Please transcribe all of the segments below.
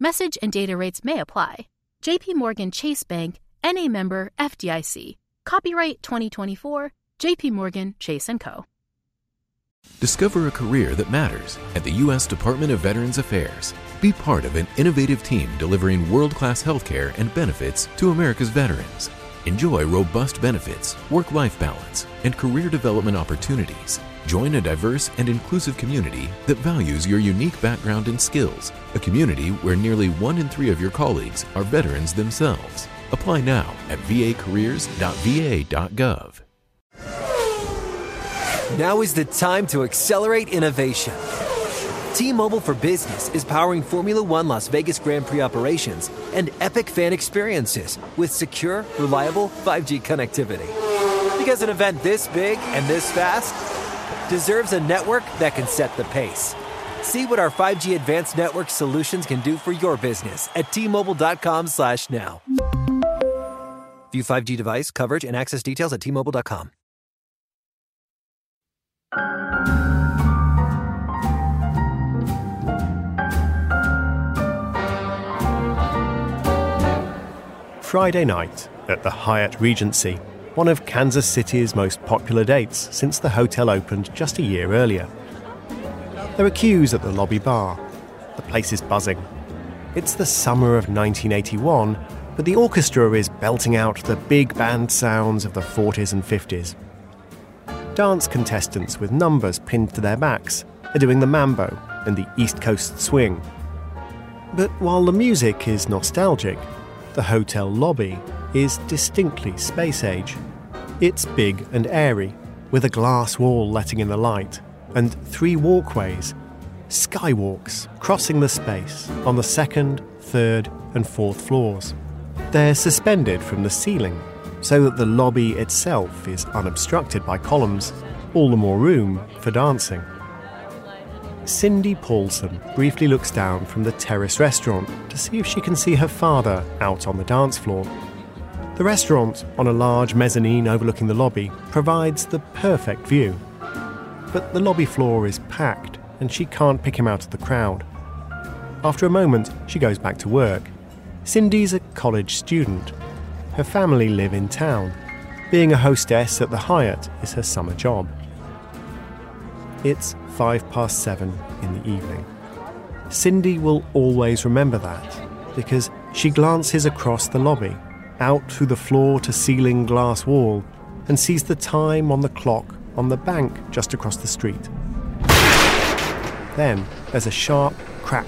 Message and data rates may apply. JP Morgan Chase Bank, NA member FDIC. Copyright 2024, JP Morgan Chase & Co. Discover a career that matters at the U.S. Department of Veterans Affairs. Be part of an innovative team delivering world class healthcare and benefits to America's veterans. Enjoy robust benefits, work life balance, and career development opportunities. Join a diverse and inclusive community that values your unique background and skills, a community where nearly one in three of your colleagues are veterans themselves. Apply now at vacareers.va.gov. Now is the time to accelerate innovation. T-Mobile for Business is powering Formula One Las Vegas Grand Prix operations and epic fan experiences with secure, reliable 5G connectivity. Because an event this big and this fast deserves a network that can set the pace. See what our 5G advanced network solutions can do for your business at T-Mobile.com/now. View 5G device coverage and access details at T-Mobile.com. Friday night at the Hyatt Regency, one of Kansas City's most popular dates since the hotel opened just a year earlier. There are queues at the lobby bar. The place is buzzing. It's the summer of 1981, but the orchestra is belting out the big band sounds of the 40s and 50s. Dance contestants with numbers pinned to their backs are doing the mambo and the East Coast swing. But while the music is nostalgic, the hotel lobby is distinctly space age. It's big and airy, with a glass wall letting in the light, and three walkways, skywalks, crossing the space on the second, third, and fourth floors. They're suspended from the ceiling so that the lobby itself is unobstructed by columns, all the more room for dancing. Cindy Paulson briefly looks down from the terrace restaurant to see if she can see her father out on the dance floor. The restaurant, on a large mezzanine overlooking the lobby, provides the perfect view. But the lobby floor is packed and she can't pick him out of the crowd. After a moment, she goes back to work. Cindy's a college student. Her family live in town. Being a hostess at the Hyatt is her summer job. It's five past seven in the evening. Cindy will always remember that because she glances across the lobby, out through the floor to ceiling glass wall, and sees the time on the clock on the bank just across the street. Then there's a sharp crack,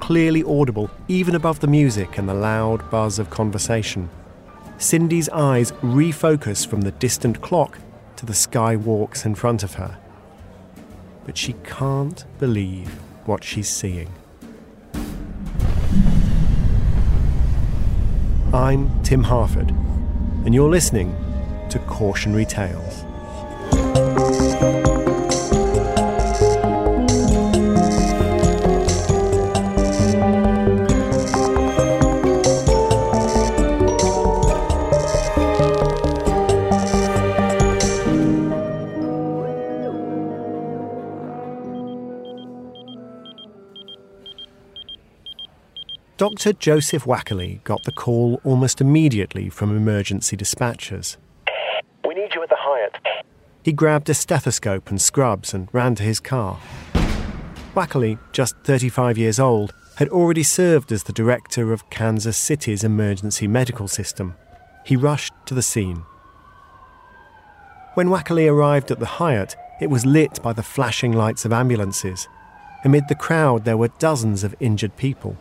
clearly audible even above the music and the loud buzz of conversation. Cindy's eyes refocus from the distant clock to the skywalks in front of her. But she can't believe what she's seeing. I'm Tim Harford, and you're listening to Cautionary Tales. Dr. Joseph Waeckerle got the call almost immediately from emergency dispatchers. We need you at the Hyatt. He grabbed a stethoscope and scrubs and ran to his car. Waeckerle, just 35 years old, had already served as the director of Kansas City's emergency medical system. He rushed to the scene. When Waeckerle arrived at the Hyatt, it was lit by the flashing lights of ambulances. Amid the crowd, there were dozens of injured people.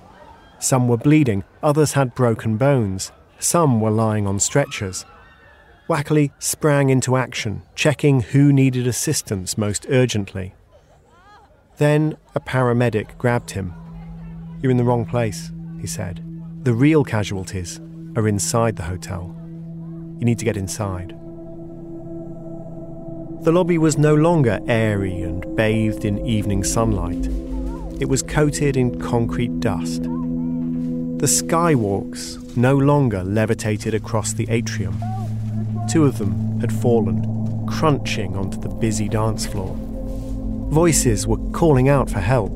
Some were bleeding, others had broken bones, some were lying on stretchers. Waeckerle sprang into action, checking who needed assistance most urgently. Then a paramedic grabbed him. You're in the wrong place. he said. The real casualties are inside the hotel. You need to get inside. The lobby was no longer airy and bathed in evening sunlight. It was coated in concrete dust. The skywalks no longer levitated across the atrium. Two of them had fallen, crunching onto the busy dance floor. Voices were calling out for help.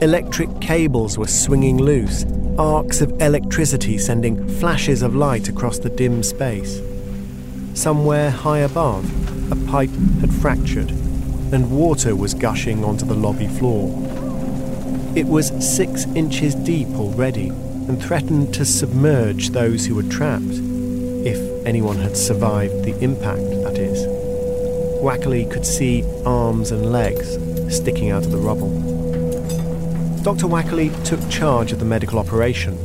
Electric cables were swinging loose, arcs of electricity sending flashes of light across the dim space. Somewhere high above, a pipe had fractured, and water was gushing onto the lobby floor. It was six inches deep already and threatened to submerge those who were trapped, if anyone had survived the impact, that is. Waeckerle could see arms and legs sticking out of the rubble. Dr. Waeckerle took charge of the medical operation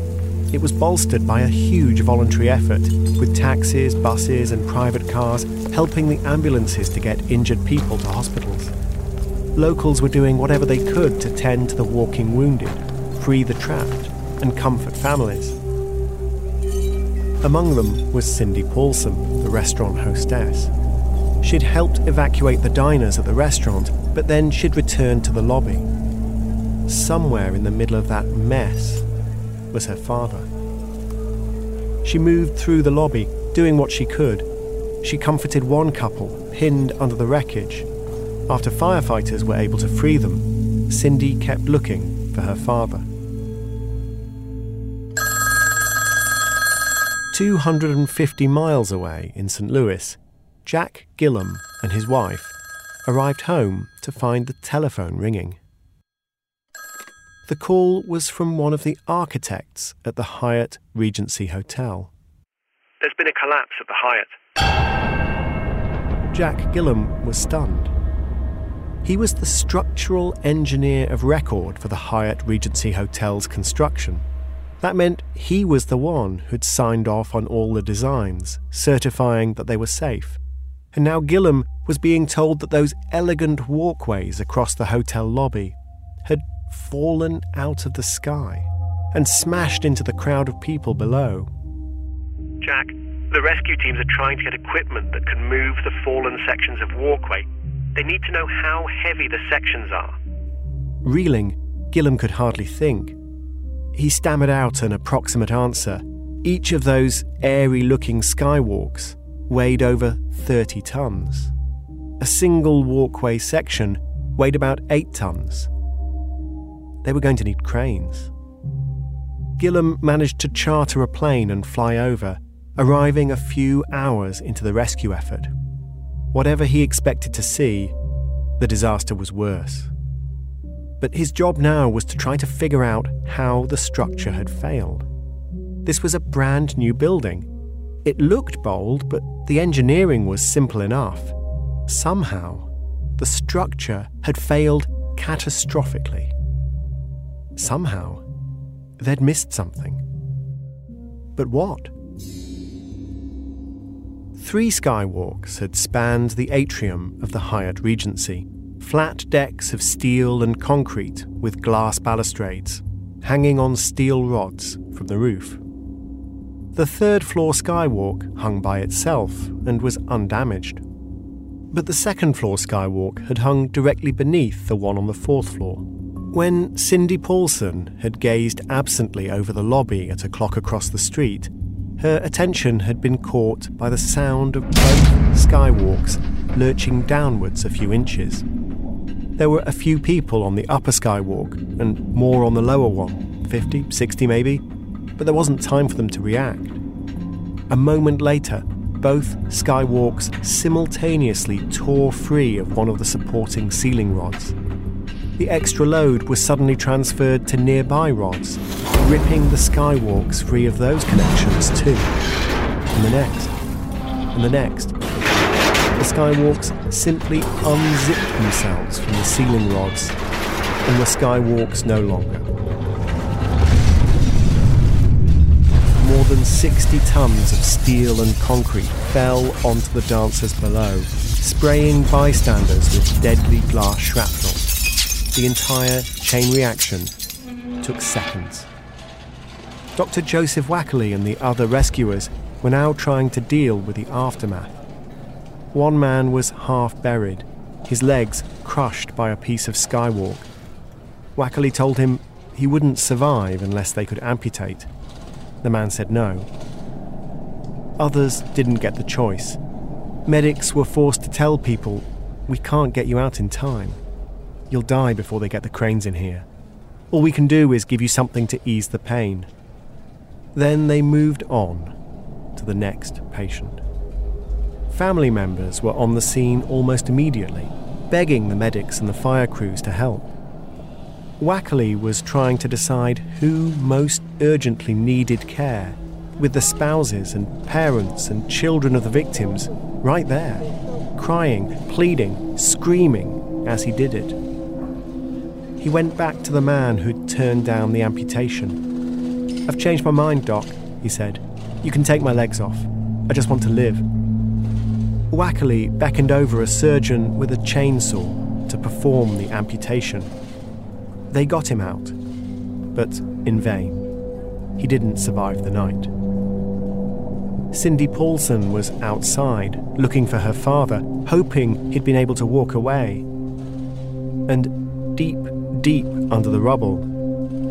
it was bolstered by a huge voluntary effort, with taxis, buses, and private cars helping the ambulances to get injured people to hospitals. Locals were doing whatever they could to tend to the walking wounded, free the trapped, and comfort families. Among them was Cindy Paulson, the restaurant hostess. She'd helped evacuate the diners at the restaurant, but then she'd returned to the lobby. Somewhere in the middle of that mess, was her father. She moved through the lobby, doing what she could. She comforted one couple pinned under the wreckage. After firefighters were able to free them, Cindy kept looking for her father. 250 miles away in St. Louis, Jack Gillum and his wife arrived home to find the telephone ringing. The call was from one of the architects at the Hyatt Regency Hotel. There's been a collapse at the Hyatt. Jack Gillum was stunned. He was the structural engineer of record for the Hyatt Regency Hotel's construction. That meant he was the one who'd signed off on all the designs, certifying that they were safe. And now Gillum was being told that those elegant walkways across the hotel lobby had fallen out of the sky and smashed into the crowd of people below. Jack, the rescue teams are trying to get equipment that can move the fallen sections of walkway. They need to know how heavy the sections are. Reeling, Gillum could hardly think. He stammered out an approximate answer. Each of those airy looking skywalks weighed over 30 tons. A single walkway section weighed about 8 tons they were going to need cranes. Gillum managed to charter a plane and fly over, arriving a few hours into the rescue effort. Whatever he expected to see, the disaster was worse. But his job now was to try to figure out how the structure had failed. This was a brand new building. It looked bold, but the engineering was simple enough. Somehow, the structure had failed catastrophically. Somehow, they'd missed something. But what? Three skywalks had spanned the atrium of the Hyatt Regency, flat decks of steel and concrete with glass balustrades, hanging on steel rods from the roof. The third floor skywalk hung by itself and was undamaged. But the second floor skywalk had hung directly beneath the one on the fourth floor. When Cindy Paulson had gazed absently over the lobby at a clock across the street, her attention had been caught by the sound of both skywalks lurching downwards a few inches. There were a few people on the upper skywalk and more on the lower one, 50, 60 maybe, but there wasn't time for them to react. A moment later, both skywalks simultaneously tore free of one of the supporting ceiling rods the extra load was suddenly transferred to nearby rods, ripping the skywalks free of those connections too. And the next, and the next. Skywalks simply unzipped themselves from the ceiling rods and were skywalks no longer. More than 60 tons of steel and concrete fell onto the dancers below, spraying bystanders with deadly glass shrapnel the entire chain reaction took seconds. Dr. Joseph Waeckerle and the other rescuers were now trying to deal with the aftermath. One man was half buried, his legs crushed by a piece of skywalk. Waeckerle told him he wouldn't survive unless they could amputate. The man said no. Others didn't get the choice. Medics were forced to tell people, we can't get you out in time. You'll die before they get the cranes in here. All we can do is give you something to ease the pain. Then they moved on to the next patient. Family members were on the scene almost immediately, begging the medics and the fire crews to help. Waeckerle was trying to decide who most urgently needed care, with the spouses and parents and children of the victims right there, crying, pleading, screaming as he did it. He went back to the man who'd turned down the amputation. I've changed my mind, Doc, he said. You can take my legs off. I just want to live. Waeckerle beckoned over a surgeon with a chainsaw to perform the amputation. They got him out, but in vain. He didn't survive the night. Cindy Paulson was outside, looking for her father, hoping he'd been able to walk away. And deep, deep under the rubble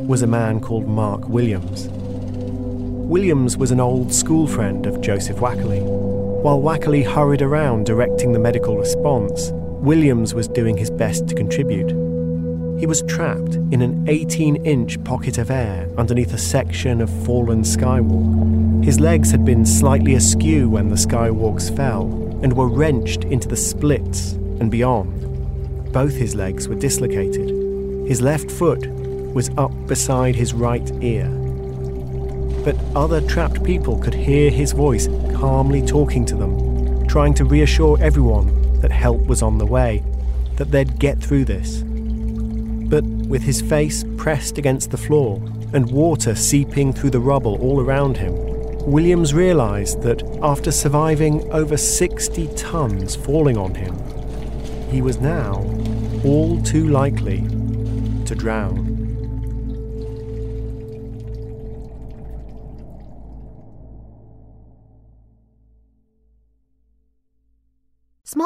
was a man called Mark Williams. Williams was an old school friend of Joseph Waeckerle. While Waeckerle hurried around directing the medical response, Williams was doing his best to contribute. He was trapped in an 18 inch pocket of air underneath a section of fallen skywalk. His legs had been slightly askew when the skywalks fell and were wrenched into the splits and beyond. Both his legs were dislocated. His left foot was up beside his right ear. But other trapped people could hear his voice calmly talking to them, trying to reassure everyone that help was on the way, that they'd get through this but with his face pressed against the floor and water seeping through the rubble all around him, Williams realized that after surviving over 60 tons falling on him, he was now all too likely to drown.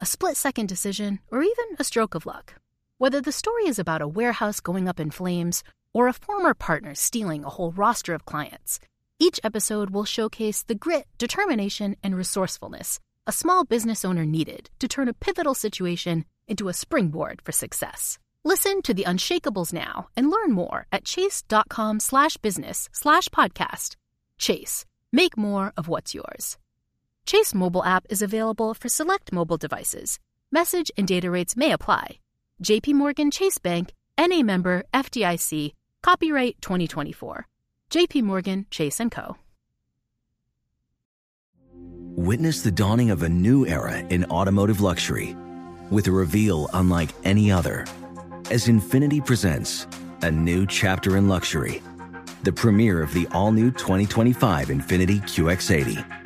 a split second decision, or even a stroke of luck. Whether the story is about a warehouse going up in flames or a former partner stealing a whole roster of clients, each episode will showcase the grit, determination, and resourcefulness a small business owner needed to turn a pivotal situation into a springboard for success. Listen to the Unshakables now and learn more at chase.com slash business slash podcast. Chase, make more of what's yours. Chase mobile app is available for select mobile devices. Message and data rates may apply. JP Morgan Chase Bank, NA member FDIC, copyright 2024. JP Morgan Chase & Co. Witness the dawning of a new era in automotive luxury with a reveal unlike any other as Infiniti presents a new chapter in luxury, the premiere of the all-new 2025 Infiniti QX80.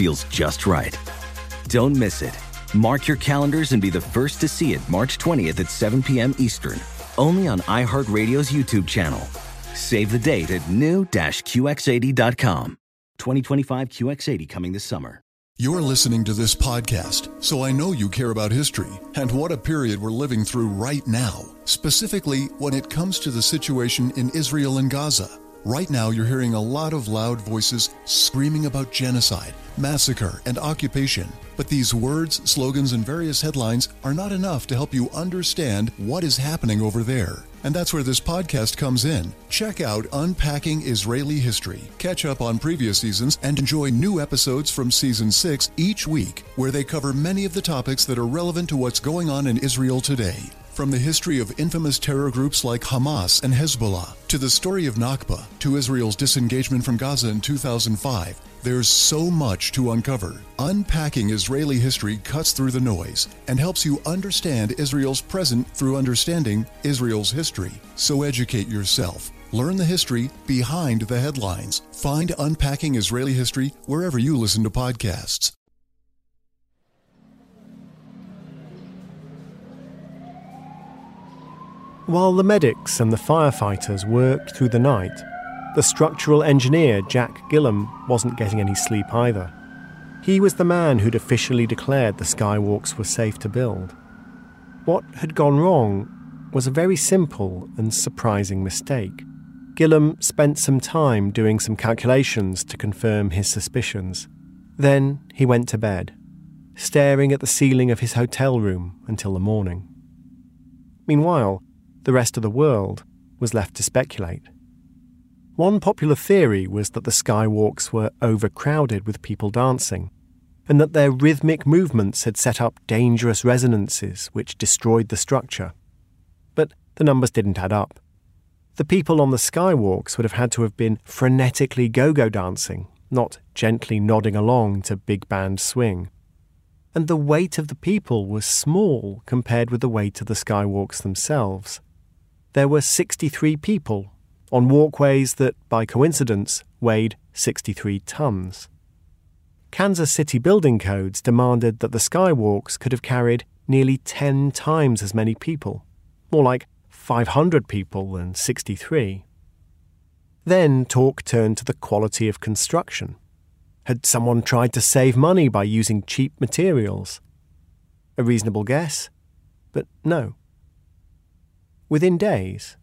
feels just right. Don't miss it. Mark your calendars and be the first to see it March 20th at 7 p.m. Eastern, only on iHeartRadio's YouTube channel. Save the date at new-QX80.com. 2025 QX80 coming this summer. You're listening to this podcast, so I know you care about history and what a period we're living through right now, specifically when it comes to the situation in Israel and Gaza. Right now, you're hearing a lot of loud voices screaming about genocide, massacre, and occupation. But these words, slogans, and various headlines are not enough to help you understand what is happening over there. And that's where this podcast comes in. Check out Unpacking Israeli History, catch up on previous seasons, and enjoy new episodes from season 6 each week, where they cover many of the topics that are relevant to what's going on in Israel today. From the history of infamous terror groups like Hamas and Hezbollah, to the story of Nakba, to Israel's disengagement from Gaza in 2005, there's so much to uncover. Unpacking Israeli history cuts through the noise and helps you understand Israel's present through understanding Israel's history. So educate yourself. Learn the history behind the headlines. Find Unpacking Israeli History wherever you listen to podcasts. While the medics and the firefighters worked through the night, the structural engineer Jack Gillum wasn't getting any sleep either. He was the man who'd officially declared the skywalks were safe to build. What had gone wrong was a very simple and surprising mistake. Gillum spent some time doing some calculations to confirm his suspicions. Then he went to bed, staring at the ceiling of his hotel room until the morning. Meanwhile, the rest of the world was left to speculate. One popular theory was that the skywalks were overcrowded with people dancing, and that their rhythmic movements had set up dangerous resonances which destroyed the structure. But the numbers didn't add up. The people on the skywalks would have had to have been frenetically go go dancing, not gently nodding along to big band swing. And the weight of the people was small compared with the weight of the skywalks themselves there were 63 people on walkways that, by coincidence, weighed 63 tons. Kansas City building codes demanded that the skywalks could have carried nearly 10 times as many people, more like 500 people than 63. Then talk turned to the quality of construction. Had someone tried to save money by using cheap materials? A reasonable guess, but no. Within days,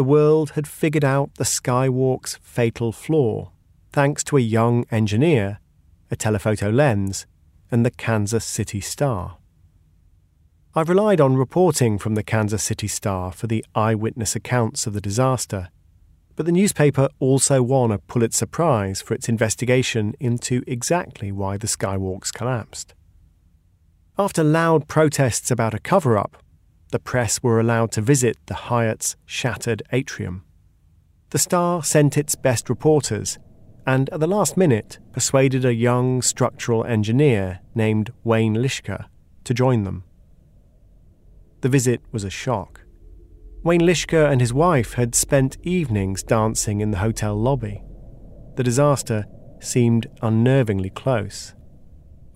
the world had figured out the skywalk's fatal flaw thanks to a young engineer, a telephoto lens, and the Kansas City Star. I've relied on reporting from the Kansas City Star for the eyewitness accounts of the disaster, but the newspaper also won a Pulitzer Prize for its investigation into exactly why the skywalks collapsed. After loud protests about a cover up, the press were allowed to visit the Hyatt's shattered atrium. The Star sent its best reporters and at the last minute persuaded a young structural engineer named Wayne Lischka to join them. The visit was a shock. Wayne Lischka and his wife had spent evenings dancing in the hotel lobby. The disaster seemed unnervingly close.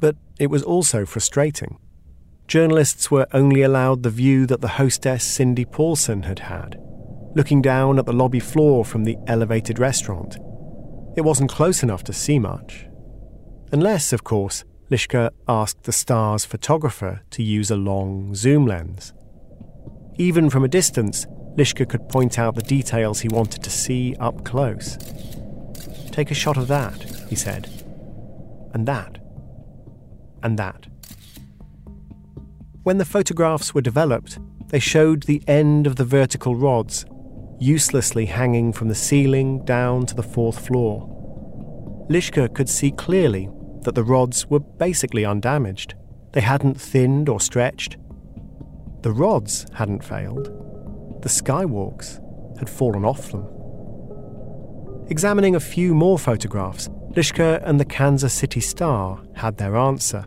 But it was also frustrating journalists were only allowed the view that the hostess Cindy Paulson had had, looking down at the lobby floor from the elevated restaurant. It wasn't close enough to see much. Unless, of course, Lischka asked the star's photographer to use a long zoom lens. Even from a distance, Lischka could point out the details he wanted to see up close. Take a shot of that, he said. And that. And that. When the photographs were developed, they showed the end of the vertical rods, uselessly hanging from the ceiling down to the fourth floor. Lischka could see clearly that the rods were basically undamaged. They hadn't thinned or stretched. The rods hadn't failed. The skywalks had fallen off them. Examining a few more photographs, Lischka and the Kansas City Star had their answer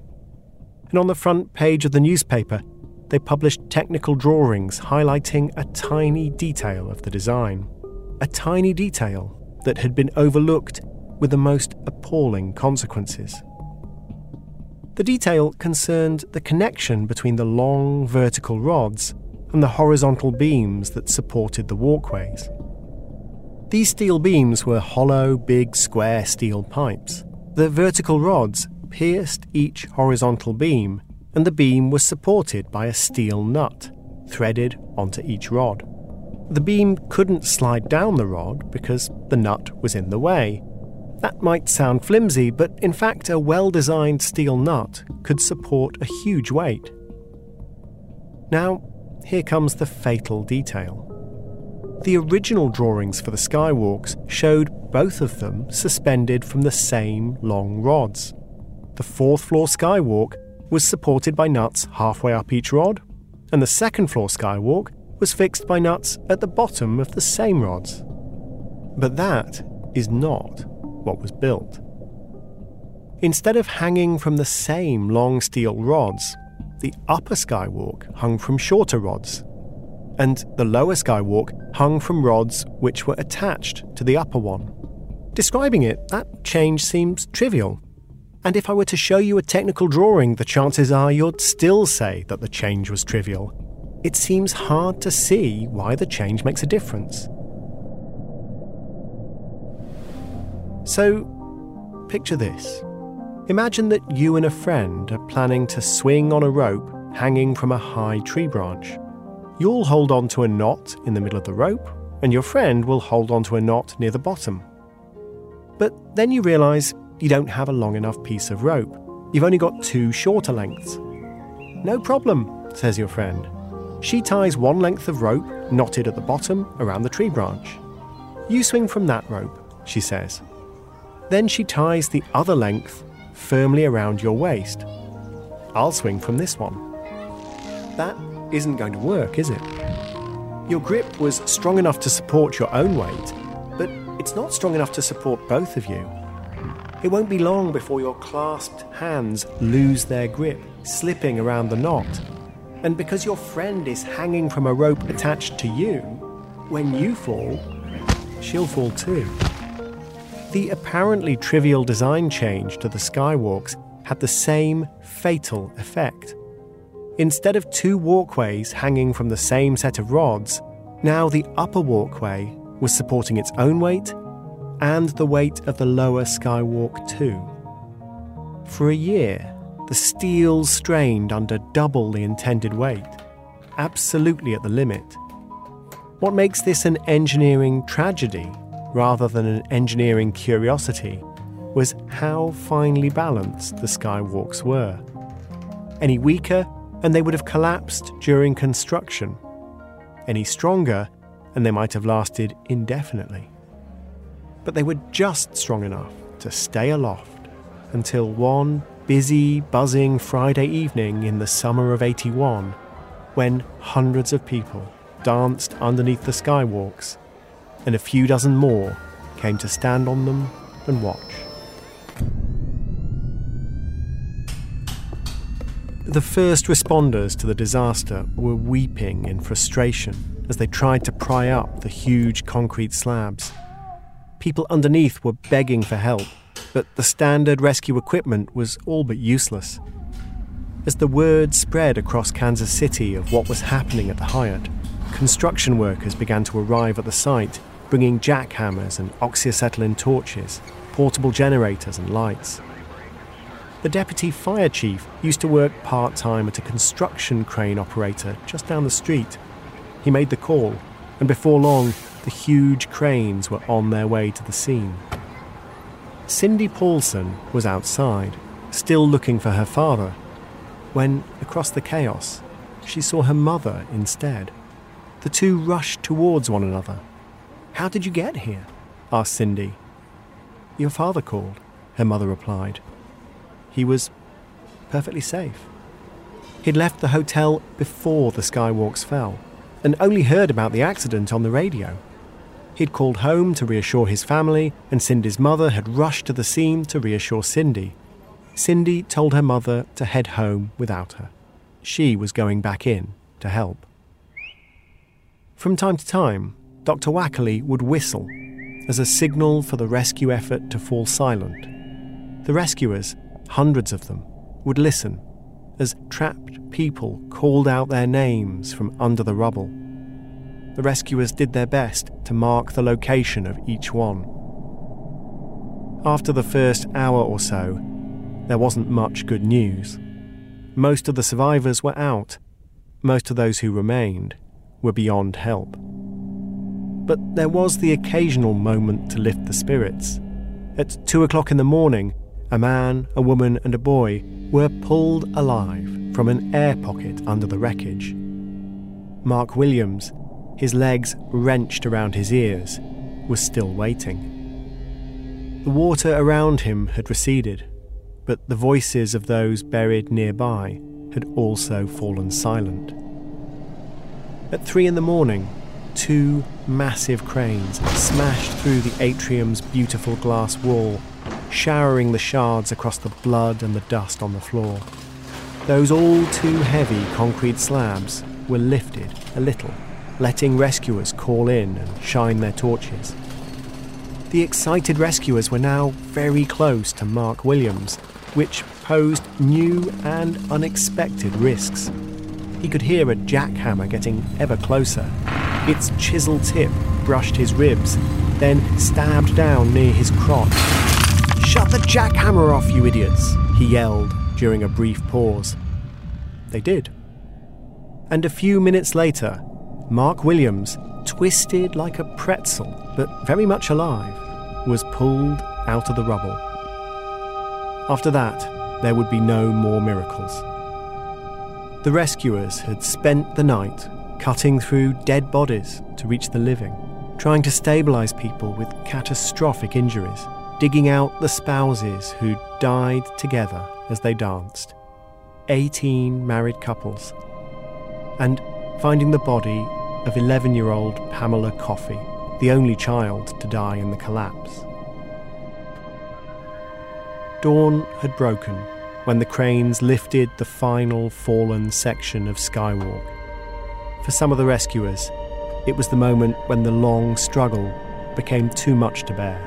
and on the front page of the newspaper, they published technical drawings highlighting a tiny detail of the design. A tiny detail that had been overlooked with the most appalling consequences. The detail concerned the connection between the long vertical rods and the horizontal beams that supported the walkways. These steel beams were hollow, big, square steel pipes. The vertical rods pierced each horizontal beam, and the beam was supported by a steel nut threaded onto each rod. The beam couldn't slide down the rod because the nut was in the way. That might sound flimsy, but in fact, a well designed steel nut could support a huge weight. Now, here comes the fatal detail. The original drawings for the skywalks showed both of them suspended from the same long rods. The fourth floor skywalk was supported by nuts halfway up each rod, and the second floor skywalk was fixed by nuts at the bottom of the same rods. But that is not what was built. Instead of hanging from the same long steel rods, the upper skywalk hung from shorter rods, and the lower skywalk hung from rods which were attached to the upper one. Describing it, that change seems trivial. And if I were to show you a technical drawing, the chances are you'd still say that the change was trivial. It seems hard to see why the change makes a difference. So, picture this. Imagine that you and a friend are planning to swing on a rope hanging from a high tree branch. You'll hold on to a knot in the middle of the rope, and your friend will hold on to a knot near the bottom. But then you realise you don't have a long enough piece of rope. You've only got two shorter lengths. No problem, says your friend. She ties one length of rope, knotted at the bottom, around the tree branch. You swing from that rope, she says. Then she ties the other length firmly around your waist. I'll swing from this one. That isn't going to work, is it? Your grip was strong enough to support your own weight, but it's not strong enough to support both of you. It won't be long before your clasped hands lose their grip, slipping around the knot. And because your friend is hanging from a rope attached to you, when you fall, she'll fall too. The apparently trivial design change to the skywalks had the same fatal effect. Instead of two walkways hanging from the same set of rods, now the upper walkway was supporting its own weight and the weight of the lower skywalk too. For a year, the steel strained under double the intended weight, absolutely at the limit. What makes this an engineering tragedy rather than an engineering curiosity, was how finely balanced the skywalks were. Any weaker, and they would have collapsed during construction. Any stronger, and they might have lasted indefinitely. But they were just strong enough to stay aloft until one busy, buzzing Friday evening in the summer of 81, when hundreds of people danced underneath the skywalks and a few dozen more came to stand on them and watch. The first responders to the disaster were weeping in frustration as they tried to pry up the huge concrete slabs. People underneath were begging for help, but the standard rescue equipment was all but useless. As the word spread across Kansas City of what was happening at the Hyatt, construction workers began to arrive at the site bringing jackhammers and oxyacetylene torches, portable generators, and lights. The deputy fire chief used to work part time at a construction crane operator just down the street. He made the call, and before long, the huge cranes were on their way to the scene. Cindy Paulson was outside, still looking for her father, when, across the chaos, she saw her mother instead. The two rushed towards one another, how did you get here? asked Cindy. Your father called, her mother replied. He was perfectly safe. He'd left the hotel before the skywalks fell and only heard about the accident on the radio. He'd called home to reassure his family, and Cindy's mother had rushed to the scene to reassure Cindy. Cindy told her mother to head home without her. She was going back in to help. From time to time, Dr. Waeckerle would whistle as a signal for the rescue effort to fall silent. The rescuers, hundreds of them, would listen as trapped people called out their names from under the rubble. The rescuers did their best to mark the location of each one. After the first hour or so, there wasn't much good news. Most of the survivors were out. Most of those who remained were beyond help. But there was the occasional moment to lift the spirits. At two o'clock in the morning, a man, a woman, and a boy were pulled alive from an air pocket under the wreckage. Mark Williams, his legs wrenched around his ears, was still waiting. The water around him had receded, but the voices of those buried nearby had also fallen silent. At three in the morning, two massive cranes smashed through the atrium's beautiful glass wall, showering the shards across the blood and the dust on the floor. Those all too heavy concrete slabs were lifted a little, letting rescuers call in and shine their torches. The excited rescuers were now very close to Mark Williams, which posed new and unexpected risks. He could hear a jackhammer getting ever closer. Its chisel tip brushed his ribs, then stabbed down near his crotch. Shut the jackhammer off, you idiots! he yelled during a brief pause. They did. And a few minutes later, Mark Williams, twisted like a pretzel, but very much alive, was pulled out of the rubble. After that, there would be no more miracles. The rescuers had spent the night cutting through dead bodies to reach the living, trying to stabilize people with catastrophic injuries, digging out the spouses who died together as they danced. 18 married couples, and finding the body of 11 year old Pamela Coffey, the only child to die in the collapse. Dawn had broken when the cranes lifted the final fallen section of Skywalk. For some of the rescuers, it was the moment when the long struggle became too much to bear.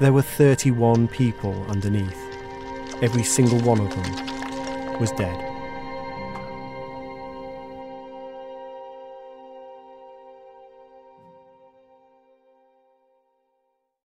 There were 31 people underneath. Every single one of them was dead.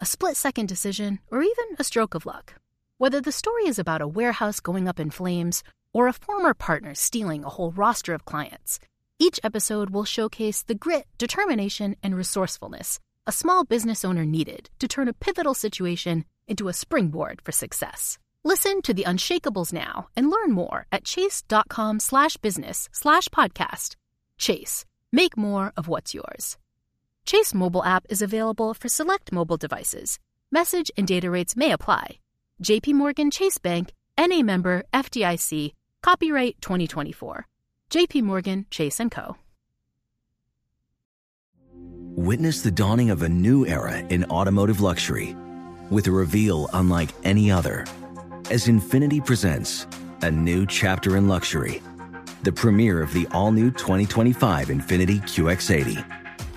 a split second decision, or even a stroke of luck. Whether the story is about a warehouse going up in flames or a former partner stealing a whole roster of clients, each episode will showcase the grit, determination, and resourcefulness a small business owner needed to turn a pivotal situation into a springboard for success. Listen to the Unshakables now and learn more at chase.com slash business slash podcast. Chase, make more of what's yours. Chase mobile app is available for select mobile devices. Message and data rates may apply. JP Morgan Chase Bank, NA member FDIC, copyright 2024. JP Morgan Chase & Co. Witness the dawning of a new era in automotive luxury with a reveal unlike any other as Infiniti presents a new chapter in luxury, the premiere of the all-new 2025 Infiniti QX80.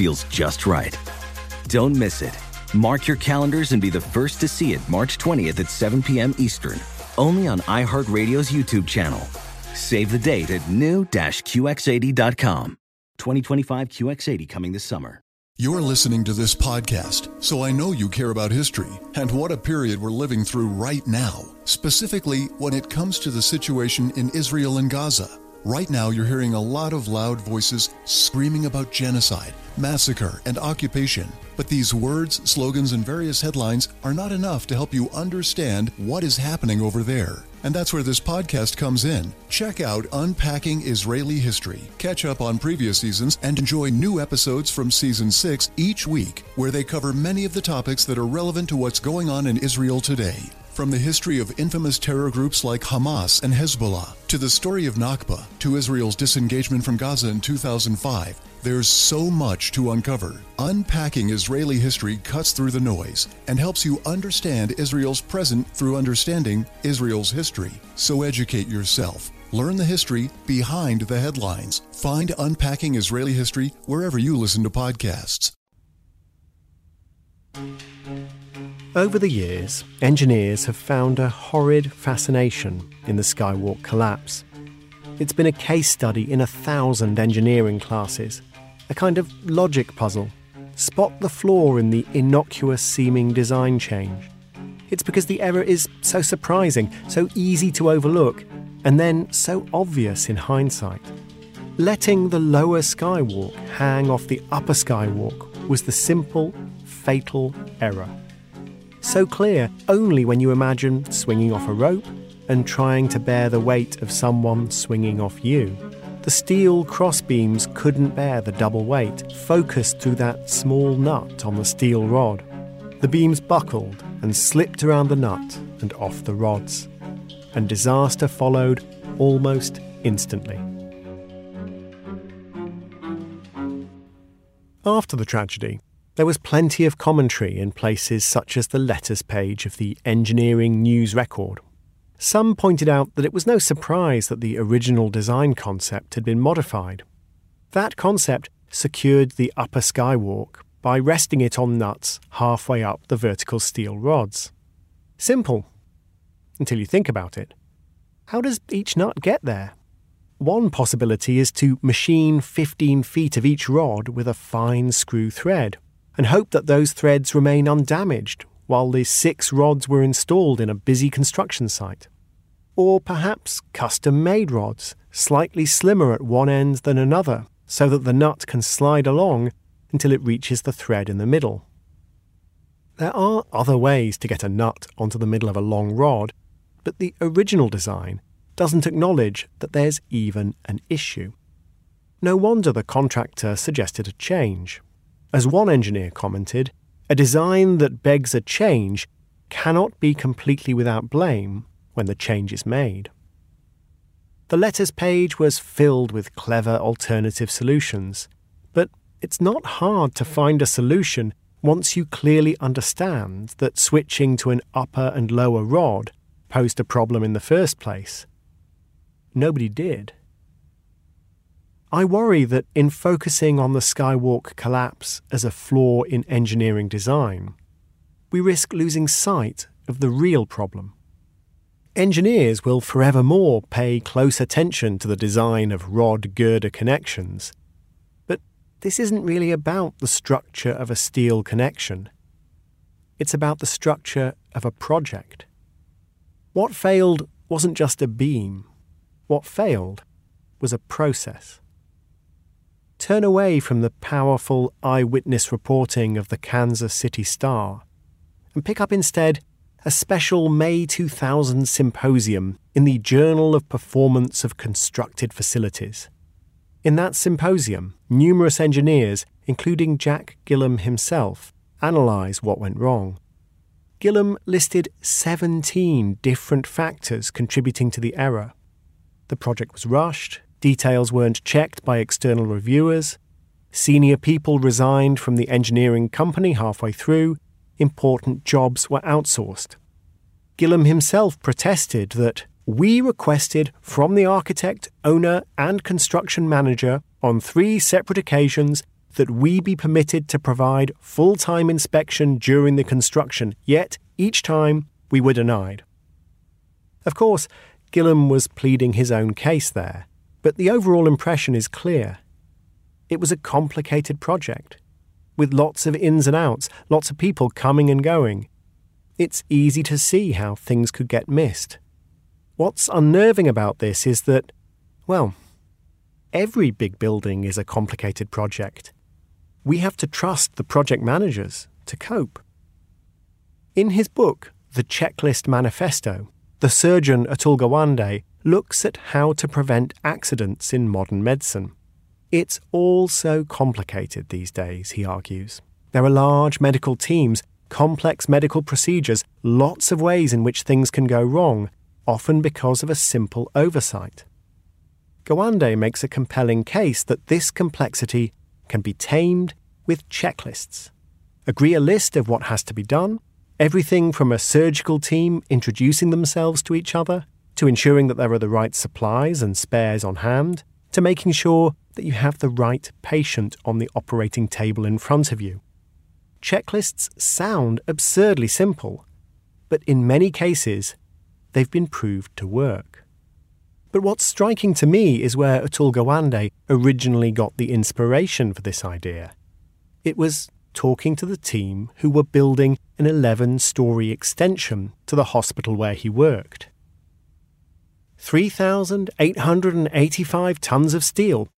feels just right. Don't miss it. Mark your calendars and be the first to see it March 20th at 7 p.m. Eastern, only on iHeartRadio's YouTube channel. Save the date at new-QX80.com. 2025 QX80 coming this summer. You're listening to this podcast, so I know you care about history and what a period we're living through right now, specifically when it comes to the situation in Israel and Gaza. Right now, you're hearing a lot of loud voices screaming about genocide, massacre, and occupation. But these words, slogans, and various headlines are not enough to help you understand what is happening over there. And that's where this podcast comes in. Check out Unpacking Israeli History, catch up on previous seasons, and enjoy new episodes from season 6 each week, where they cover many of the topics that are relevant to what's going on in Israel today. From the history of infamous terror groups like Hamas and Hezbollah, to the story of Nakba, to Israel's disengagement from Gaza in 2005, there's so much to uncover. Unpacking Israeli history cuts through the noise and helps you understand Israel's present through understanding Israel's history. So educate yourself. Learn the history behind the headlines. Find Unpacking Israeli History wherever you listen to podcasts. Over the years, engineers have found a horrid fascination in the Skywalk collapse. It's been a case study in a thousand engineering classes, a kind of logic puzzle. Spot the flaw in the innocuous seeming design change. It's because the error is so surprising, so easy to overlook, and then so obvious in hindsight. Letting the lower skywalk hang off the upper skywalk was the simple, fatal error. So clear only when you imagine swinging off a rope and trying to bear the weight of someone swinging off you. The steel crossbeams couldn't bear the double weight, focused through that small nut on the steel rod. The beams buckled and slipped around the nut and off the rods. And disaster followed almost instantly. After the tragedy, there was plenty of commentary in places such as the letters page of the Engineering News Record. Some pointed out that it was no surprise that the original design concept had been modified. That concept secured the upper skywalk by resting it on nuts halfway up the vertical steel rods. Simple, until you think about it. How does each nut get there? One possibility is to machine 15 feet of each rod with a fine screw thread and hope that those threads remain undamaged while the six rods were installed in a busy construction site. Or perhaps custom made rods, slightly slimmer at one end than another, so that the nut can slide along until it reaches the thread in the middle. There are other ways to get a nut onto the middle of a long rod, but the original design doesn't acknowledge that there's even an issue. No wonder the contractor suggested a change. As one engineer commented, a design that begs a change cannot be completely without blame when the change is made. The letters page was filled with clever alternative solutions, but it's not hard to find a solution once you clearly understand that switching to an upper and lower rod posed a problem in the first place. Nobody did. I worry that in focusing on the Skywalk collapse as a flaw in engineering design, we risk losing sight of the real problem. Engineers will forevermore pay close attention to the design of rod girder connections, but this isn't really about the structure of a steel connection. It's about the structure of a project. What failed wasn't just a beam, what failed was a process turn away from the powerful eyewitness reporting of the Kansas City Star and pick up instead a special May 2000 symposium in the Journal of Performance of Constructed Facilities. In that symposium, numerous engineers, including Jack Gillum himself, analysed what went wrong. Gillum listed 17 different factors contributing to the error. The project was rushed, Details weren't checked by external reviewers. Senior people resigned from the engineering company halfway through. Important jobs were outsourced. Gillum himself protested that we requested from the architect, owner, and construction manager on three separate occasions that we be permitted to provide full time inspection during the construction, yet each time we were denied. Of course, Gillum was pleading his own case there but the overall impression is clear. It was a complicated project, with lots of ins and outs, lots of people coming and going. It's easy to see how things could get missed. What's unnerving about this is that, well, every big building is a complicated project. we have to trust the project managers to cope. In his book, The Checklist Manifesto, the surgeon Atul Gawande looks at how to prevent accidents in modern medicine. It's all so complicated these days, he argues. There are large medical teams, complex medical procedures, lots of ways in which things can go wrong, often because of a simple oversight. Gawande makes a compelling case that this complexity can be tamed with checklists. Agree a list of what has to be done, everything from a surgical team introducing themselves to each other, to ensuring that there are the right supplies and spares on hand, to making sure that you have the right patient on the operating table in front of you. Checklists sound absurdly simple, but in many cases, they've been proved to work. But what's striking to me is where Atul Gawande originally got the inspiration for this idea. It was talking to the team who were building an 11 story extension to the hospital where he worked. 3,885 tons of steel,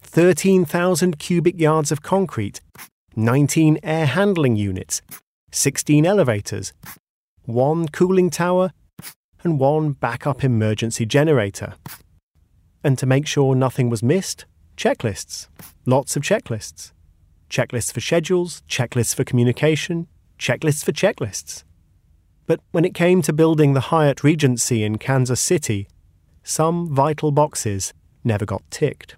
13,000 cubic yards of concrete, 19 air handling units, 16 elevators, one cooling tower, and one backup emergency generator. And to make sure nothing was missed, checklists. Lots of checklists. Checklists for schedules, checklists for communication, checklists for checklists. But when it came to building the Hyatt Regency in Kansas City, some vital boxes never got ticked.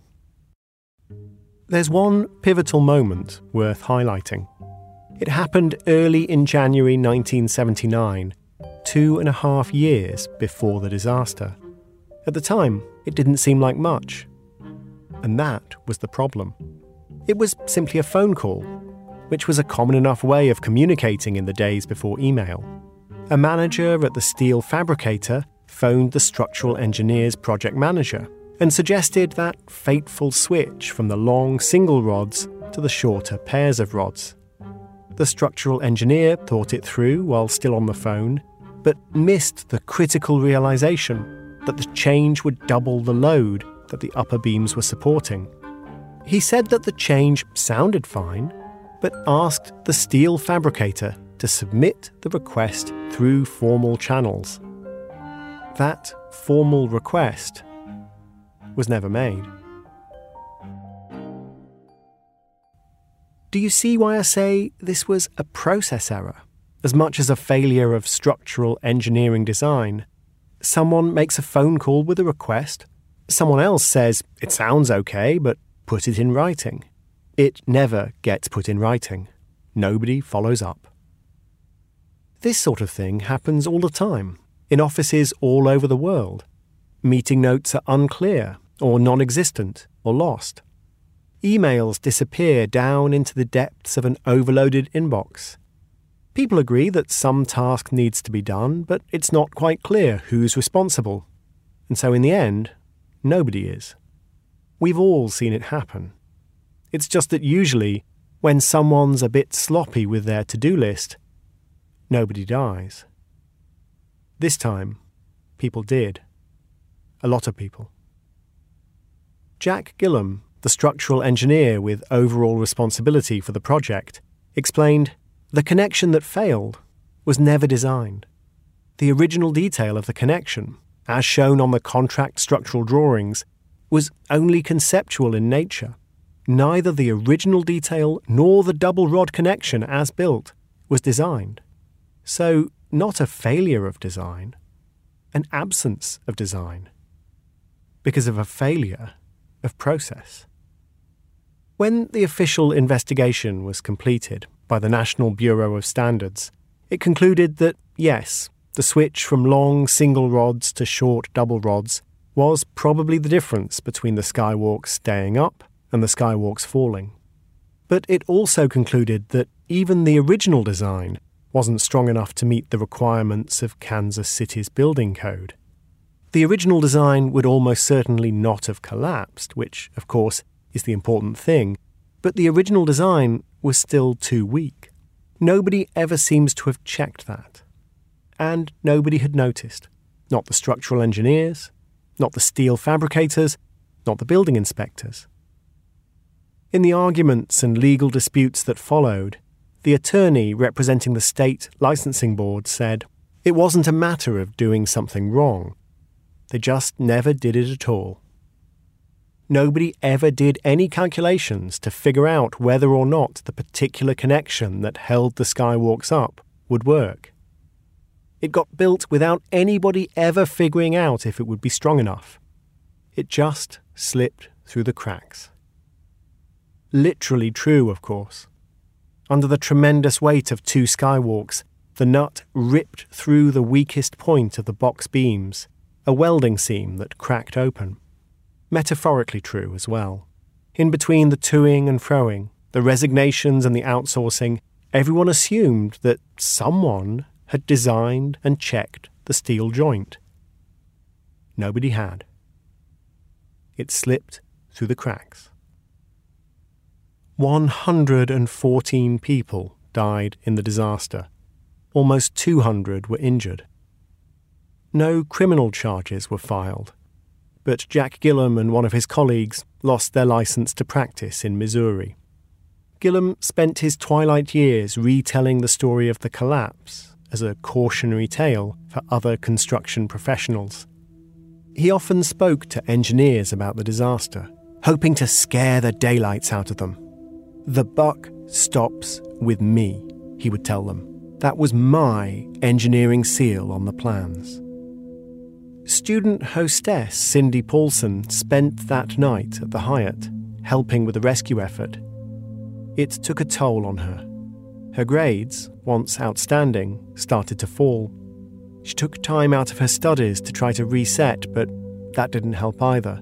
There's one pivotal moment worth highlighting. It happened early in January 1979, two and a half years before the disaster. At the time, it didn't seem like much. And that was the problem. It was simply a phone call, which was a common enough way of communicating in the days before email. A manager at the steel fabricator phoned the structural engineer's project manager and suggested that fateful switch from the long single rods to the shorter pairs of rods. The structural engineer thought it through while still on the phone, but missed the critical realization that the change would double the load that the upper beams were supporting. He said that the change sounded fine, but asked the steel fabricator to submit the request through formal channels. That formal request was never made. Do you see why I say this was a process error, as much as a failure of structural engineering design? Someone makes a phone call with a request, someone else says it sounds okay, but put it in writing. It never gets put in writing. Nobody follows up. This sort of thing happens all the time, in offices all over the world. Meeting notes are unclear, or non existent, or lost. Emails disappear down into the depths of an overloaded inbox. People agree that some task needs to be done, but it's not quite clear who's responsible. And so, in the end, nobody is. We've all seen it happen. It's just that usually, when someone's a bit sloppy with their to do list, nobody dies. This time, people did. A lot of people. Jack Gillum, the structural engineer with overall responsibility for the project, explained the connection that failed was never designed. The original detail of the connection, as shown on the contract structural drawings, was only conceptual in nature. Neither the original detail nor the double rod connection as built was designed. So, not a failure of design, an absence of design, because of a failure of process. When the official investigation was completed by the National Bureau of Standards, it concluded that yes, the switch from long single rods to short double rods was probably the difference between the skywalks staying up and the skywalks falling. But it also concluded that even the original design wasn't strong enough to meet the requirements of Kansas City's building code. The original design would almost certainly not have collapsed, which, of course, is the important thing, but the original design was still too weak. Nobody ever seems to have checked that. And nobody had noticed. Not the structural engineers, not the steel fabricators, not the building inspectors. In the arguments and legal disputes that followed, the attorney representing the state licensing board said it wasn't a matter of doing something wrong. They just never did it at all. Nobody ever did any calculations to figure out whether or not the particular connection that held the skywalks up would work. It got built without anybody ever figuring out if it would be strong enough. It just slipped through the cracks. Literally true, of course. Under the tremendous weight of two skywalks, the nut ripped through the weakest point of the box beams, a welding seam that cracked open. Metaphorically true as well. In between the toing and froing, the resignations and the outsourcing, everyone assumed that someone had designed and checked the steel joint. Nobody had. It slipped through the cracks. 114 people died in the disaster. Almost 200 were injured. No criminal charges were filed, but Jack Gillum and one of his colleagues lost their license to practice in Missouri. Gillum spent his twilight years retelling the story of the collapse as a cautionary tale for other construction professionals. He often spoke to engineers about the disaster, hoping to scare the daylights out of them. The buck stops with me, he would tell them. That was my engineering seal on the plans. Student hostess Cindy Paulson spent that night at the Hyatt, helping with the rescue effort. It took a toll on her. Her grades, once outstanding, started to fall. She took time out of her studies to try to reset, but that didn't help either.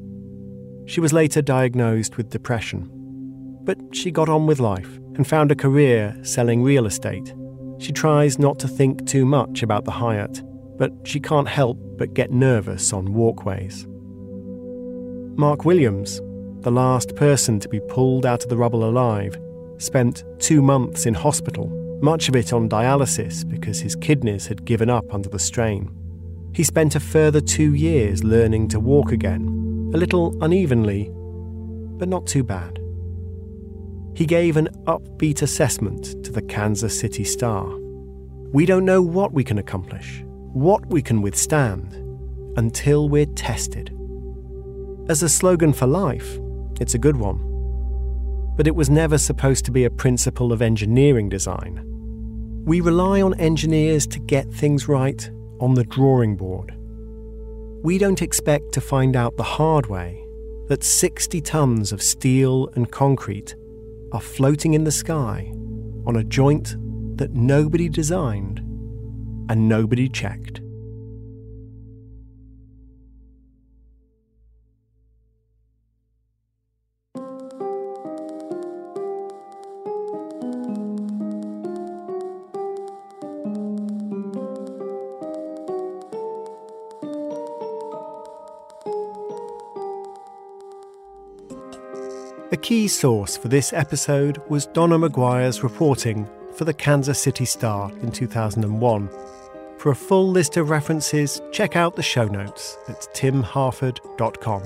She was later diagnosed with depression. But she got on with life and found a career selling real estate. She tries not to think too much about the Hyatt, but she can't help but get nervous on walkways. Mark Williams, the last person to be pulled out of the rubble alive, spent two months in hospital, much of it on dialysis because his kidneys had given up under the strain. He spent a further two years learning to walk again, a little unevenly, but not too bad. He gave an upbeat assessment to the Kansas City Star. We don't know what we can accomplish, what we can withstand, until we're tested. As a slogan for life, it's a good one. But it was never supposed to be a principle of engineering design. We rely on engineers to get things right on the drawing board. We don't expect to find out the hard way that 60 tons of steel and concrete are floating in the sky on a joint that nobody designed and nobody checked. A key source for this episode was Donna McGuire's reporting for the Kansas City Star in 2001. For a full list of references, check out the show notes at timharford.com.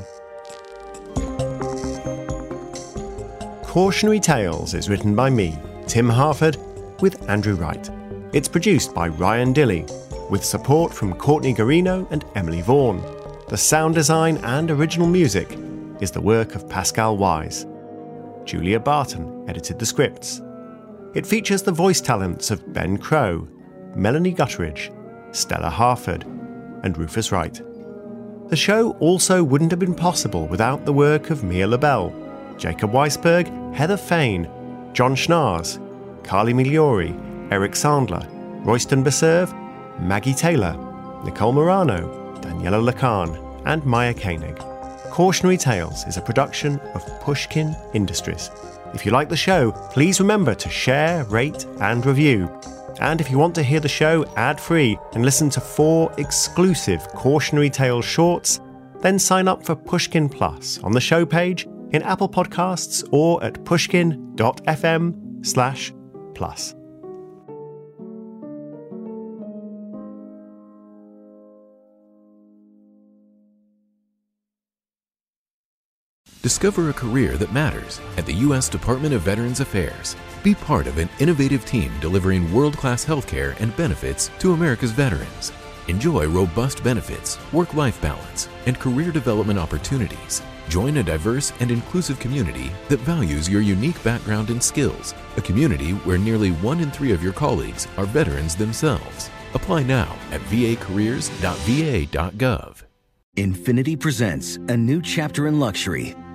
Cautionary Tales is written by me, Tim Harford, with Andrew Wright. It's produced by Ryan Dilley, with support from Courtney Garino and Emily Vaughan. The sound design and original music is the work of Pascal Wyse. Julia Barton edited the scripts. It features the voice talents of Ben Crowe, Melanie Gutteridge, Stella Harford, and Rufus Wright. The show also wouldn't have been possible without the work of Mia Lobel, Jacob Weisberg, Heather Fain, John Schnars, Carly Migliori, Eric Sandler, Royston Beserve, Maggie Taylor, Nicole Morano, Daniella Lakhan, and Maya Koenig. Cautionary Tales is a production of Pushkin Industries. If you like the show, please remember to share, rate, and review. And if you want to hear the show ad free and listen to four exclusive Cautionary Tales shorts, then sign up for Pushkin Plus on the show page in Apple Podcasts or at pushkin.fm slash plus. Discover a career that matters at the U.S. Department of Veterans Affairs. Be part of an innovative team delivering world class healthcare and benefits to America's veterans. Enjoy robust benefits, work life balance, and career development opportunities. Join a diverse and inclusive community that values your unique background and skills, a community where nearly one in three of your colleagues are veterans themselves. Apply now at vacareers.va.gov. Infiniti presents a new chapter in luxury,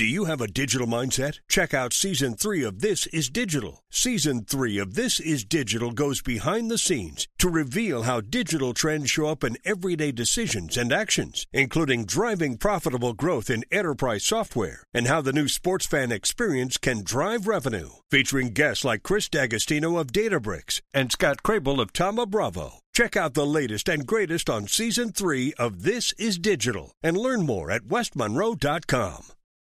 Do you have a digital mindset? Check out season three of This is Digital. Season three of This is Digital goes behind the scenes to reveal how digital trends show up in everyday decisions and actions, including driving profitable growth in enterprise software and how the new sports fan experience can drive revenue. Featuring guests like Chris D'Agostino of Databricks and Scott Crabill of Thoma Bravo. Check out the latest and greatest on season three of This is Digital and learn more at westmonroe.com.